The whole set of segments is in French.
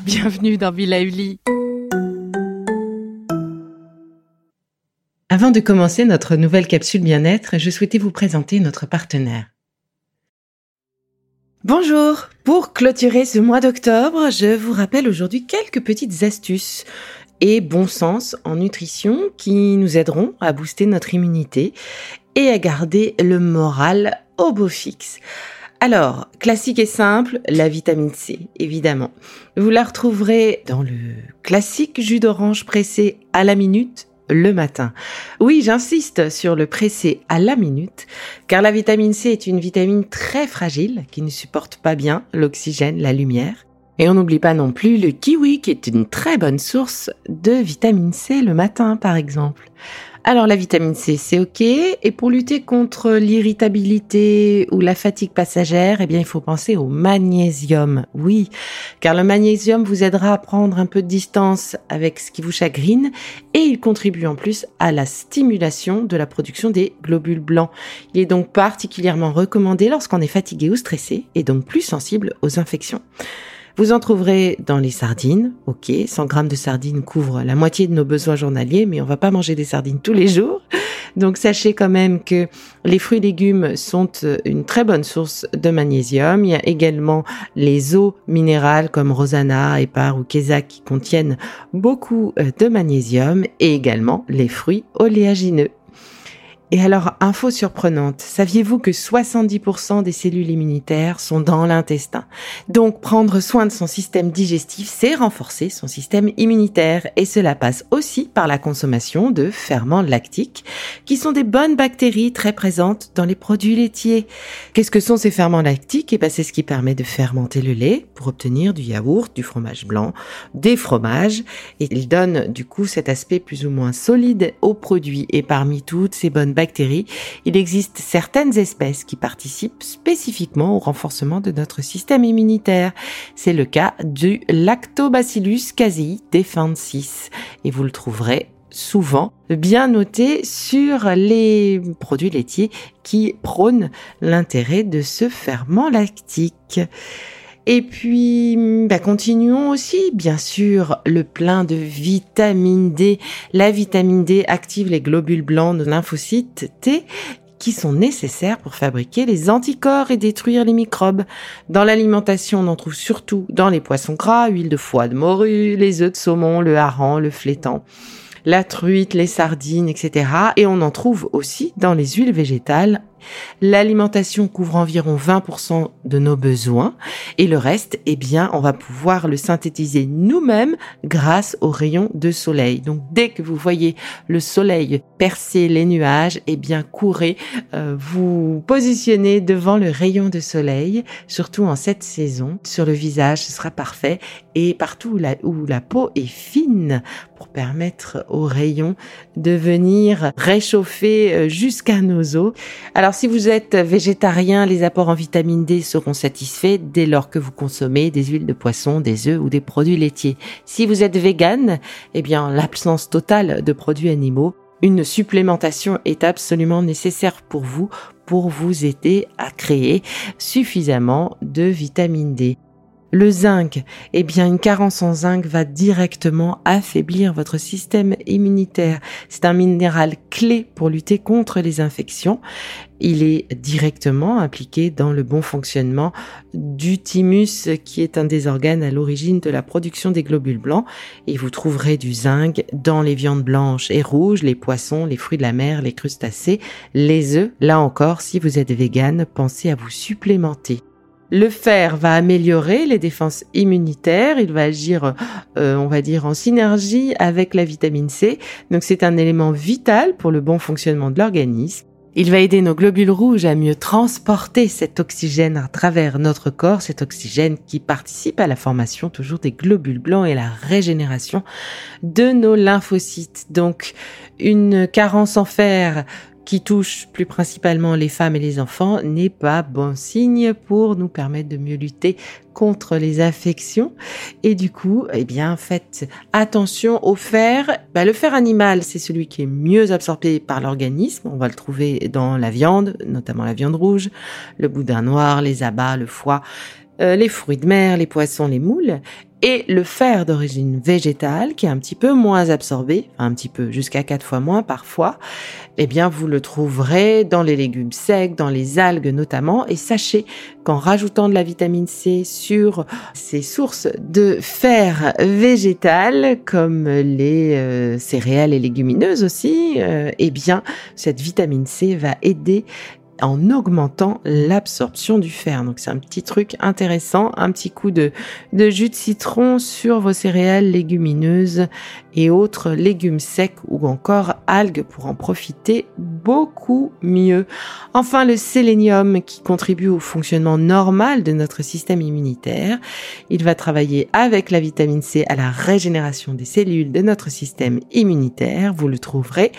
Bienvenue dans Villa Uli. Avant de commencer notre nouvelle capsule bien-être, je souhaitais vous présenter notre partenaire. Bonjour Pour clôturer ce mois d'octobre, je vous rappelle aujourd'hui quelques petites astuces et bon sens en nutrition qui nous aideront à booster notre immunité et à garder le moral au beau fixe. Alors, classique et simple, la vitamine C, évidemment. Vous la retrouverez dans le classique jus d'orange pressé à la minute le matin. Oui, j'insiste sur le pressé à la minute, car la vitamine C est une vitamine très fragile qui ne supporte pas bien l'oxygène, la lumière. Et on n'oublie pas non plus le kiwi qui est une très bonne source de vitamine C le matin par exemple. Alors la vitamine C, c'est ok. Et pour lutter contre l'irritabilité ou la fatigue passagère, eh bien il faut penser au magnésium. Oui, car le magnésium vous aidera à prendre un peu de distance avec ce qui vous chagrine et il contribue en plus à la stimulation de la production des globules blancs. Il est donc particulièrement recommandé lorsqu'on est fatigué ou stressé et donc plus sensible aux infections. Vous en trouverez dans les sardines, ok, 100 grammes de sardines couvrent la moitié de nos besoins journaliers, mais on va pas manger des sardines tous les jours. Donc sachez quand même que les fruits et légumes sont euh, une très bonne source de magnésium. Il y a également les eaux minérales comme Rosanna, Épar ou Kéza qui contiennent beaucoup euh, de magnésium et également les fruits oléagineux. Et alors, info surprenante, saviez-vous que 70% des cellules immunitaires sont dans l'intestin? Donc, prendre soin de son système digestif, c'est renforcer son système immunitaire. Et cela passe aussi par la consommation de ferments lactiques, qui sont des bonnes bactéries très présentes dans les produits laitiers. Qu'est-ce que sont ces ferments lactiques? Eh ben, c'est ce qui permet de fermenter le lait pour obtenir du yaourt, du fromage blanc, des fromages. Et ils donnent du coup cet aspect plus ou moins solide aux produits. Et parmi toutes ces bonnes il existe certaines espèces qui participent spécifiquement au renforcement de notre système immunitaire. C'est le cas du Lactobacillus casei defensis et vous le trouverez souvent bien noté sur les produits laitiers qui prônent l'intérêt de ce ferment lactique. Et puis, bah, continuons aussi, bien sûr, le plein de vitamine D. La vitamine D active les globules blancs de lymphocytes T qui sont nécessaires pour fabriquer les anticorps et détruire les microbes. Dans l'alimentation, on en trouve surtout dans les poissons gras, huile de foie de morue, les œufs de saumon, le hareng, le flétan la truite, les sardines, etc. Et on en trouve aussi dans les huiles végétales L'alimentation couvre environ 20% de nos besoins et le reste, eh bien, on va pouvoir le synthétiser nous-mêmes grâce aux rayons de soleil. Donc, dès que vous voyez le soleil percer les nuages, eh bien, courez, euh, vous positionnez devant le rayon de soleil, surtout en cette saison. Sur le visage, ce sera parfait et partout où la, où la peau est fine pour permettre aux rayons de venir réchauffer euh, jusqu'à nos os. Alors, alors si vous êtes végétarien, les apports en vitamine D seront satisfaits dès lors que vous consommez des huiles de poisson, des œufs ou des produits laitiers. Si vous êtes vegan, eh bien l'absence totale de produits animaux, une supplémentation est absolument nécessaire pour vous pour vous aider à créer suffisamment de vitamine D. Le zinc, eh bien une carence en zinc va directement affaiblir votre système immunitaire. C'est un minéral clé pour lutter contre les infections. Il est directement impliqué dans le bon fonctionnement du thymus qui est un des organes à l'origine de la production des globules blancs et vous trouverez du zinc dans les viandes blanches et rouges, les poissons, les fruits de la mer, les crustacés, les œufs. Là encore, si vous êtes vegan, pensez à vous supplémenter. Le fer va améliorer les défenses immunitaires, il va agir, euh, on va dire, en synergie avec la vitamine C. Donc c'est un élément vital pour le bon fonctionnement de l'organisme. Il va aider nos globules rouges à mieux transporter cet oxygène à travers notre corps, cet oxygène qui participe à la formation toujours des globules blancs et la régénération de nos lymphocytes. Donc une carence en fer touche plus principalement les femmes et les enfants n'est pas bon signe pour nous permettre de mieux lutter contre les infections. Et du coup, eh bien, faites attention au fer. Bah, le fer animal, c'est celui qui est mieux absorbé par l'organisme. On va le trouver dans la viande, notamment la viande rouge, le boudin noir, les abats, le foie. Euh, les fruits de mer, les poissons, les moules, et le fer d'origine végétale, qui est un petit peu moins absorbé, un petit peu, jusqu'à quatre fois moins parfois, eh bien, vous le trouverez dans les légumes secs, dans les algues notamment, et sachez qu'en rajoutant de la vitamine C sur ces sources de fer végétal, comme les euh, céréales et légumineuses aussi, euh, eh bien, cette vitamine C va aider en augmentant l'absorption du fer. Donc c'est un petit truc intéressant, un petit coup de, de jus de citron sur vos céréales légumineuses et autres légumes secs ou encore algues pour en profiter beaucoup mieux. Enfin le sélénium qui contribue au fonctionnement normal de notre système immunitaire. Il va travailler avec la vitamine C à la régénération des cellules de notre système immunitaire. Vous le trouverez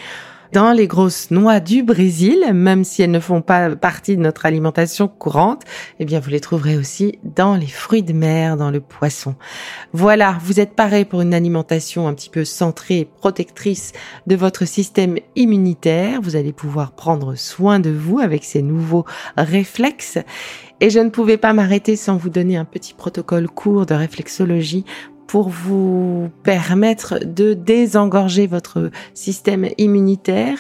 dans les grosses noix du Brésil, même si elles ne font pas partie de notre alimentation courante, eh bien vous les trouverez aussi dans les fruits de mer, dans le poisson. Voilà, vous êtes paré pour une alimentation un petit peu centrée protectrice de votre système immunitaire. Vous allez pouvoir prendre soin de vous avec ces nouveaux réflexes. Et je ne pouvais pas m'arrêter sans vous donner un petit protocole court de réflexologie pour vous permettre de désengorger votre système immunitaire.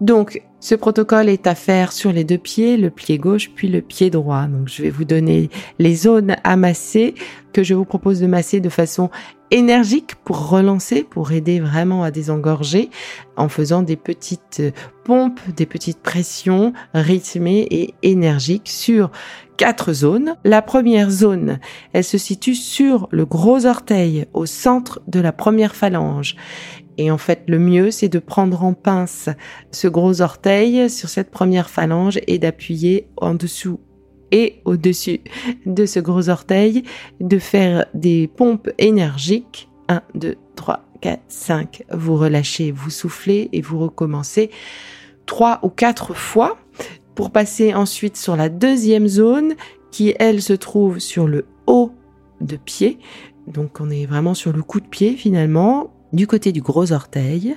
Donc, ce protocole est à faire sur les deux pieds, le pied gauche puis le pied droit. Donc, je vais vous donner les zones à masser que je vous propose de masser de façon énergique pour relancer, pour aider vraiment à désengorger en faisant des petites pompes, des petites pressions rythmées et énergiques sur quatre zones. La première zone, elle se situe sur le gros orteil au centre de la première phalange. Et en fait, le mieux, c'est de prendre en pince ce gros orteil sur cette première phalange et d'appuyer en dessous et au-dessus de ce gros orteil, de faire des pompes énergiques. 1, 2, 3, 4, 5. Vous relâchez, vous soufflez et vous recommencez trois ou quatre fois pour passer ensuite sur la deuxième zone qui, elle, se trouve sur le haut de pied. Donc on est vraiment sur le coup de pied finalement, du côté du gros orteil.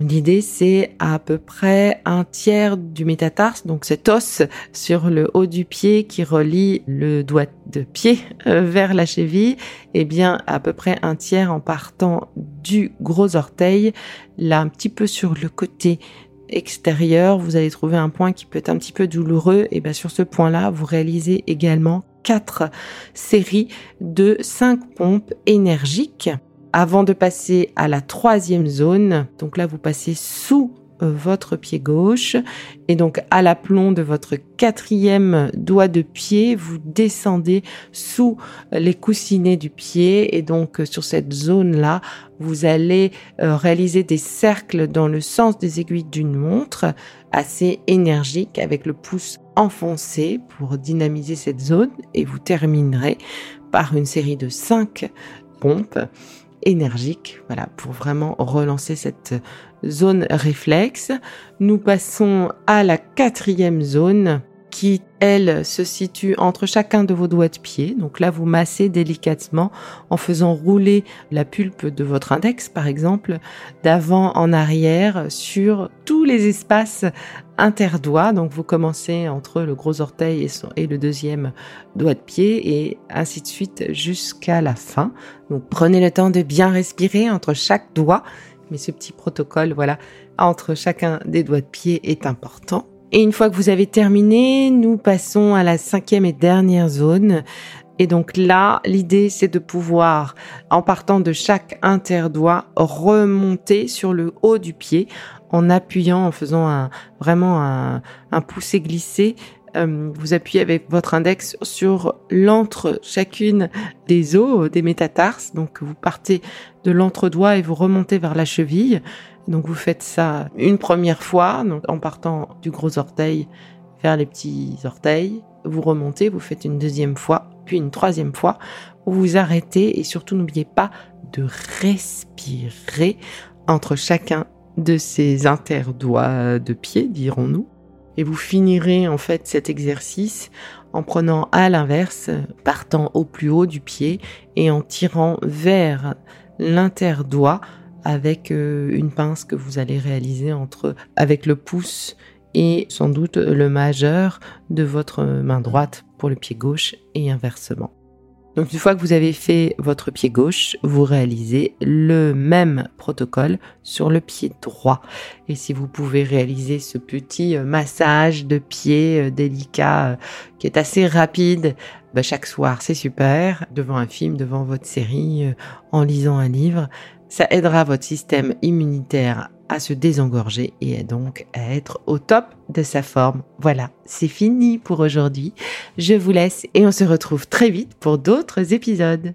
L'idée, c'est à peu près un tiers du métatarse, donc cet os sur le haut du pied qui relie le doigt de pied euh, vers la cheville, et eh bien à peu près un tiers en partant du gros orteil, là un petit peu sur le côté extérieur, vous allez trouver un point qui peut être un petit peu douloureux, et bien sur ce point-là, vous réalisez également quatre séries de cinq pompes énergiques avant de passer à la troisième zone. Donc là, vous passez sous euh, votre pied gauche. Et donc à l'aplomb de votre quatrième doigt de pied, vous descendez sous les coussinets du pied. Et donc euh, sur cette zone-là, vous allez euh, réaliser des cercles dans le sens des aiguilles d'une montre assez énergiques avec le pouce enfoncé pour dynamiser cette zone. Et vous terminerez par une série de cinq pompes énergique, voilà, pour vraiment relancer cette zone réflexe. Nous passons à la quatrième zone qui, elle, se situe entre chacun de vos doigts de pied. Donc là, vous massez délicatement en faisant rouler la pulpe de votre index, par exemple, d'avant en arrière sur tous les espaces interdoigts. Donc vous commencez entre le gros orteil et, et le deuxième doigt de pied et ainsi de suite jusqu'à la fin. Donc prenez le temps de bien respirer entre chaque doigt. Mais ce petit protocole, voilà, entre chacun des doigts de pied est important. Et une fois que vous avez terminé, nous passons à la cinquième et dernière zone. Et donc là, l'idée, c'est de pouvoir, en partant de chaque interdoigt, remonter sur le haut du pied en appuyant, en faisant vraiment un, un poussé glissé. Euh, vous appuyez avec votre index sur l'entre chacune des os, des métatarses. Donc vous partez de l'entre-doigt et vous remontez vers la cheville. Donc vous faites ça une première fois, en partant du gros orteil vers les petits orteils. Vous remontez, vous faites une deuxième fois, puis une troisième fois. Vous vous arrêtez et surtout n'oubliez pas de respirer entre chacun de ces interdoigts de pied, dirons-nous. Et vous finirez en fait cet exercice en prenant à l'inverse, partant au plus haut du pied et en tirant vers l'interdoigt avec euh, une pince que vous allez réaliser entre avec le pouce et sans doute le majeur de votre main droite pour le pied gauche et inversement. Donc une fois que vous avez fait votre pied gauche, vous réalisez le même protocole sur le pied droit. Et si vous pouvez réaliser ce petit euh, massage de pied euh, délicat qui est assez rapide bah, chaque soir, c'est super, devant un film, devant votre série, en lisant un livre, ça aidera votre système immunitaire à se désengorger et donc à être au top de sa forme. Voilà, c'est fini pour aujourd'hui. Je vous laisse et on se retrouve très vite pour d'autres épisodes.